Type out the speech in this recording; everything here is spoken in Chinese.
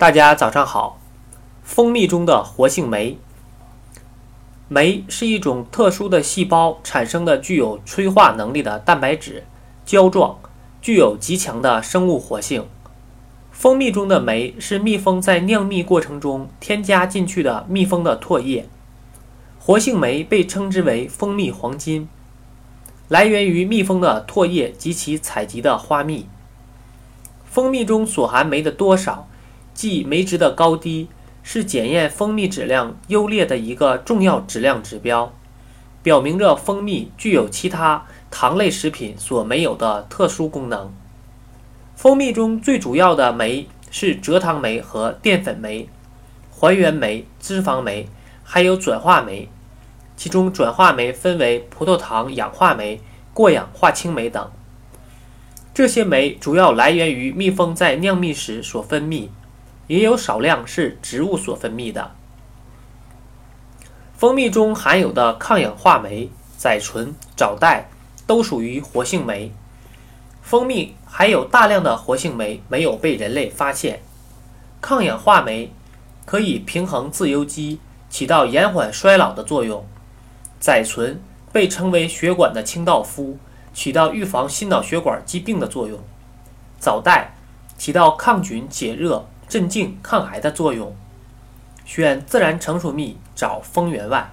大家早上好。蜂蜜中的活性酶，酶是一种特殊的细胞产生的具有催化能力的蛋白质，胶状，具有极强的生物活性。蜂蜜中的酶是蜜蜂在酿蜜过程中添加进去的蜜蜂的唾液。活性酶被称之为蜂蜜黄金，来源于蜜蜂的唾液及其采集的花蜜。蜂蜜中所含酶的多少。即酶值的高低是检验蜂蜜质量优劣的一个重要质量指标，表明着蜂蜜具有其他糖类食品所没有的特殊功能。蜂蜜中最主要的酶是蔗糖酶和淀粉酶、还原酶、脂肪酶，还有转化酶。其中转化酶分为葡萄糖氧化酶、过氧化氢酶等。这些酶主要来源于蜜蜂在酿蜜时所分泌。也有少量是植物所分泌的。蜂蜜中含有的抗氧化酶甾醇、藻带都属于活性酶。蜂蜜含有大量的活性酶，没有被人类发现。抗氧化酶可以平衡自由基，起到延缓衰老的作用。甾醇被称为血管的清道夫，起到预防心脑血管疾病的作用。藻带起到抗菌解热。镇静抗癌的作用，选自然成熟蜜找蜂源外。